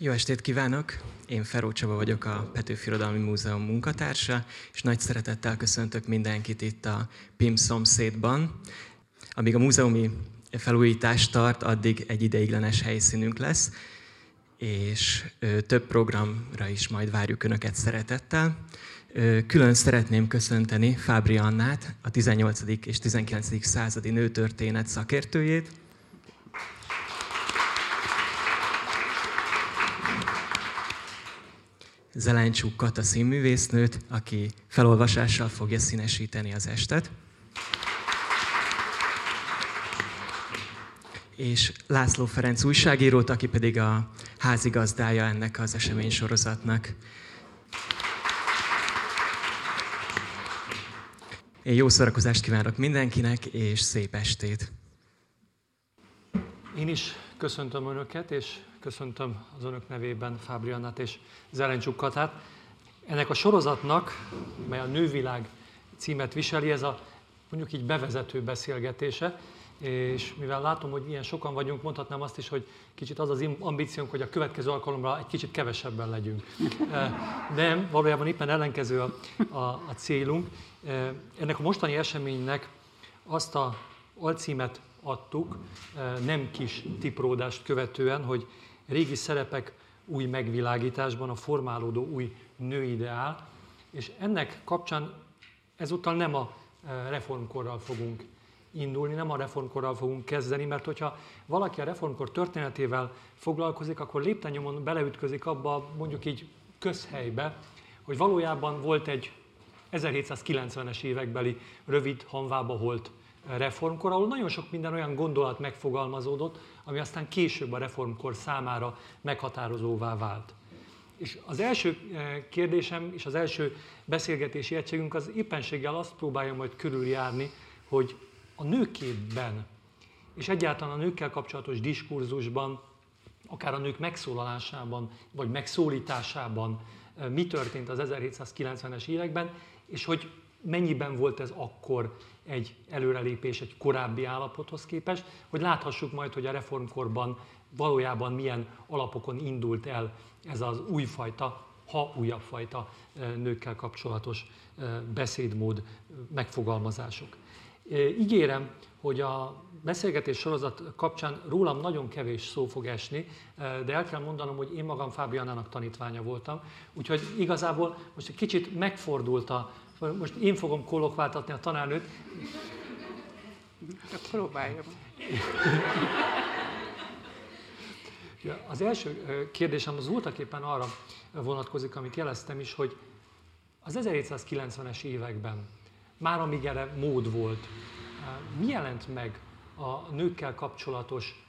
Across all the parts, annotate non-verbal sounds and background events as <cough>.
Jó estét kívánok! Én Feró Csaba vagyok, a Petőfi Irodalmi Múzeum munkatársa, és nagy szeretettel köszöntök mindenkit itt a PIM szomszédban. Amíg a múzeumi felújítás tart, addig egy ideiglenes helyszínünk lesz, és több programra is majd várjuk Önöket szeretettel. Külön szeretném köszönteni Fábri Annát, a 18. és 19. századi nőtörténet szakértőjét, Zeláncsuk Kata színművésznőt, aki felolvasással fogja színesíteni az estet. És László Ferenc újságírót, aki pedig a házigazdája ennek az esemény sorozatnak. Én jó szórakozást kívánok mindenkinek, és szép estét! Én is köszöntöm Önöket, és köszöntöm az Önök nevében Fábriannát és Zelencsuk Katát. Ennek a sorozatnak, mely a Nővilág címet viseli, ez a mondjuk így bevezető beszélgetése, és mivel látom, hogy ilyen sokan vagyunk, mondhatnám azt is, hogy kicsit az az ambíciónk, hogy a következő alkalomra egy kicsit kevesebben legyünk. Nem, valójában éppen ellenkező a, a, a célunk. Ennek a mostani eseménynek azt a alcímet adtuk, nem kis tipródást követően, hogy régi szerepek új megvilágításban, a formálódó új nőideál, és ennek kapcsán ezúttal nem a reformkorral fogunk indulni, nem a reformkorral fogunk kezdeni, mert hogyha valaki a reformkor történetével foglalkozik, akkor léptennyomon beleütközik abba, mondjuk így közhelybe, hogy valójában volt egy 1790-es évekbeli rövid hanvába holt reformkor, ahol nagyon sok minden olyan gondolat megfogalmazódott, ami aztán később a reformkor számára meghatározóvá vált. És az első eh, kérdésem és az első beszélgetési egységünk az éppenséggel azt próbálja majd körüljárni, hogy a nőképben és egyáltalán a nőkkel kapcsolatos diskurzusban, akár a nők megszólalásában vagy megszólításában eh, mi történt az 1790-es években, és hogy mennyiben volt ez akkor egy előrelépés egy korábbi állapothoz képest, hogy láthassuk majd, hogy a reformkorban valójában milyen alapokon indult el ez az újfajta, ha újabb fajta nőkkel kapcsolatos beszédmód, megfogalmazások. Ígérem, hogy a beszélgetés sorozat kapcsán rólam nagyon kevés szó fog esni, de el kell mondanom, hogy én magam Fábianának tanítványa voltam, úgyhogy igazából most egy kicsit megfordult a most én fogom kolokváltatni a tanárnőt. Próbáljam. Az első kérdésem az voltak éppen arra vonatkozik, amit jeleztem is, hogy az 1790-es években, már amíg erre mód volt, mi jelent meg a nőkkel kapcsolatos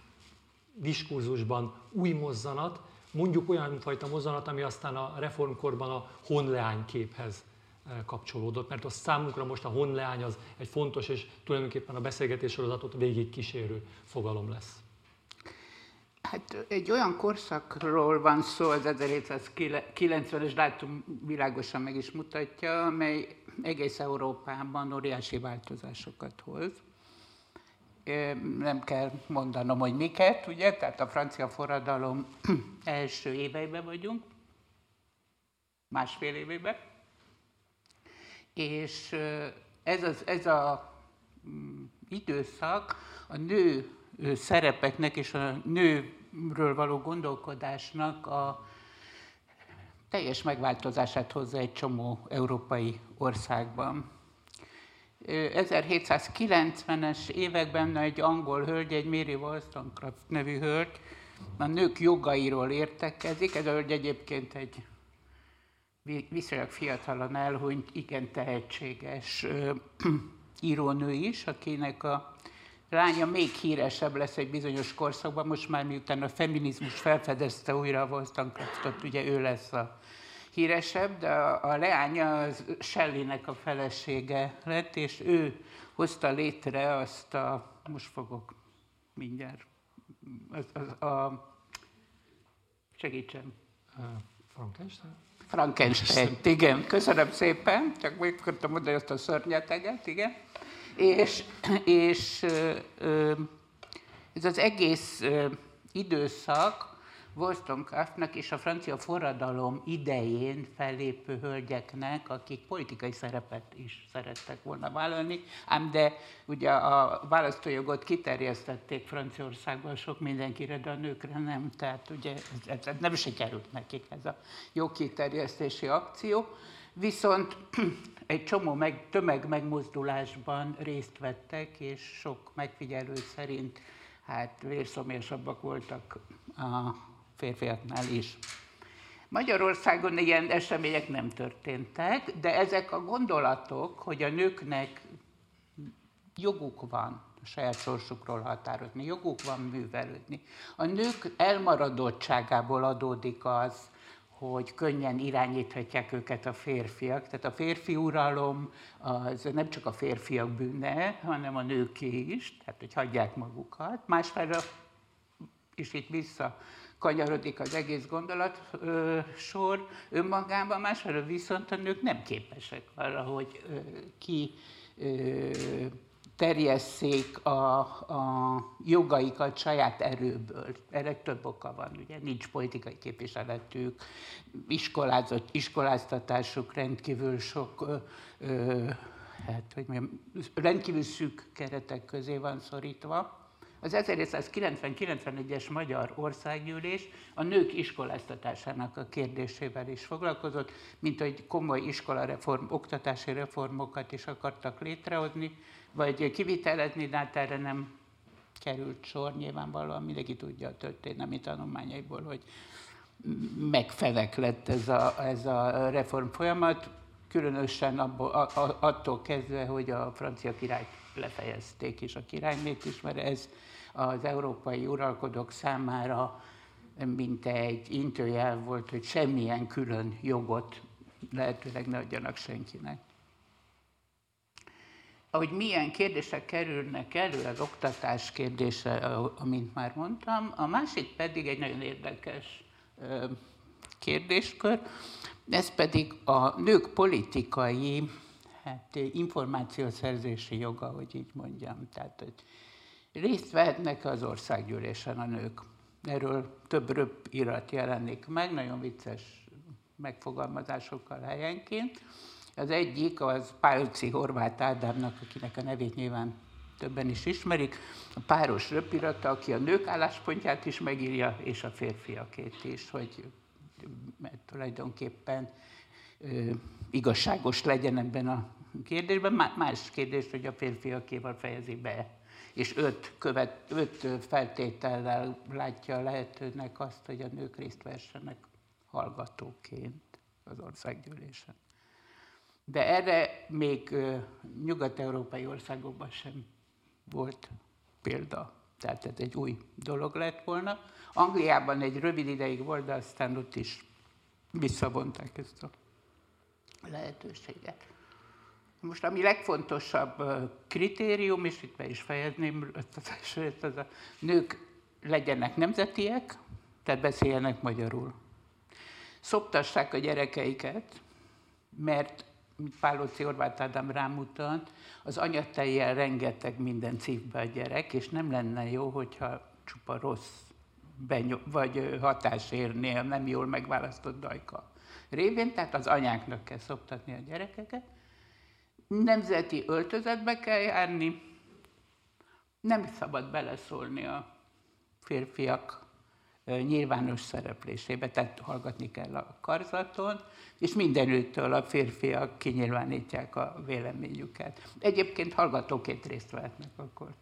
diskurzusban új mozzanat, mondjuk olyan fajta mozzanat, ami aztán a reformkorban a honleány képhez kapcsolódott, mert a számunkra most a honleány az egy fontos és tulajdonképpen a beszélgetés sorozatot végig kísérő fogalom lesz. Hát egy olyan korszakról van szó, az 1790-es dátum világosan meg is mutatja, amely egész Európában óriási változásokat hoz. Nem kell mondanom, hogy miket, ugye? Tehát a francia forradalom <clears throat> első éveiben vagyunk, másfél évében és ez, az, ez a mm, időszak a nő szerepeknek és a nőről való gondolkodásnak a teljes megváltozását hozza egy csomó európai országban. 1790-es években egy angol hölgy, egy Mary Wollstonecraft nevű hölgy, a nők jogairól értekezik. Ez a hölgy egyébként egy viszonylag fiatalan elhunyt, igen tehetséges <clears throat> írónő is, akinek a lánya még híresebb lesz egy bizonyos korszakban, most már miután a feminizmus felfedezte újra a Wollstonecraftot, ugye ő lesz a híresebb, de a, a leánya az Shelleynek a felesége lett, és ő hozta létre azt a, most fogok mindjárt, az, az, a, segítsen. Frankenstein? Frankenstein, igen, köszönöm szépen, csak még akartam mondani azt a szörnyeteget, igen. És, és ez az egész időszak Wollstonecraftnak és a francia forradalom idején fellépő hölgyeknek, akik politikai szerepet is szerettek volna vállalni, ám de ugye a választójogot kiterjesztették Franciaországban sok mindenkire, de a nőkre nem, tehát ugye ez, ez nem sikerült nekik ez a jogkiterjesztési akció. Viszont <clears throat> egy csomó meg, tömeg megmozdulásban részt vettek, és sok megfigyelő szerint hát vérszomjasabbak voltak a férfiaknál is. Magyarországon ilyen események nem történtek, de ezek a gondolatok, hogy a nőknek joguk van a saját sorsukról határozni, joguk van művelődni. A nők elmaradottságából adódik az, hogy könnyen irányíthatják őket a férfiak. Tehát a férfi uralom az nem csak a férfiak bűne, hanem a nőké is, tehát hogy hagyják magukat. Másfelől, és itt vissza kanyarodik az egész gondolat sor önmagában, másfelől viszont a nők nem képesek arra, hogy ö, ki ö, terjesszék a, a jogaikat saját erőből. Erre több oka van, ugye nincs politikai képviseletük, iskolázott, iskoláztatásuk rendkívül sok, ö, hát, hogy mondjam, rendkívül szűk keretek közé van szorítva. Az 1990-91-es Magyar Országgyűlés a nők iskoláztatásának a kérdésével is foglalkozott, mint hogy komoly iskolareform, oktatási reformokat is akartak létrehozni, vagy kivitelezni, de hát erre nem került sor. Nyilvánvalóan mindenki tudja a történelmi tanulmányaiból, hogy megfevek lett ez a, ez a reform folyamat, különösen abból, a, a, attól kezdve, hogy a francia királyt lefejezték, és a királynét is, mert ez az európai uralkodók számára mint egy intőjel volt, hogy semmilyen külön jogot lehetőleg ne adjanak senkinek. Ahogy milyen kérdések kerülnek elő, az oktatás kérdése, amint már mondtam, a másik pedig egy nagyon érdekes kérdéskör, ez pedig a nők politikai hát, információszerzési joga, hogy így mondjam. Tehát, hogy részt vehetnek az országgyűlésen a nők. Erről több röbb irat jelenik meg, nagyon vicces megfogalmazásokkal helyenként. Az egyik az Pálci Horváth Ádámnak, akinek a nevét nyilván többen is ismerik, a páros röpirata, aki a nők álláspontját is megírja, és a férfiakét is, hogy mert tulajdonképpen ö, igazságos legyen ebben a kérdésben. Más kérdés, hogy a férfiakéval fejezi be és öt, követ, öt feltétellel látja lehetőnek azt, hogy a nők részt vessenek hallgatóként az országgyűlésen. De erre még nyugat-európai országokban sem volt példa. Tehát ez egy új dolog lett volna. Angliában egy rövid ideig volt, de aztán ott is visszavonták ezt a lehetőséget. Most ami legfontosabb kritérium, és itt be is fejezném ezt az a nők legyenek nemzetiek, tehát beszéljenek magyarul. Szoptassák a gyerekeiket, mert, mint Pálóci Orvát Ádám rámutat, az anyatejjel rengeteg minden szívbe a gyerek, és nem lenne jó, hogyha csupa rossz benyom, vagy hatás érné nem jól megválasztott dajka révén, tehát az anyáknak kell szoptatni a gyerekeket, nemzeti öltözetbe kell járni, nem szabad beleszólni a férfiak nyilvános szereplésébe, tehát hallgatni kell a karzaton, és mindenüttől a férfiak kinyilvánítják a véleményüket. Egyébként hallgatóként részt vehetnek akkor.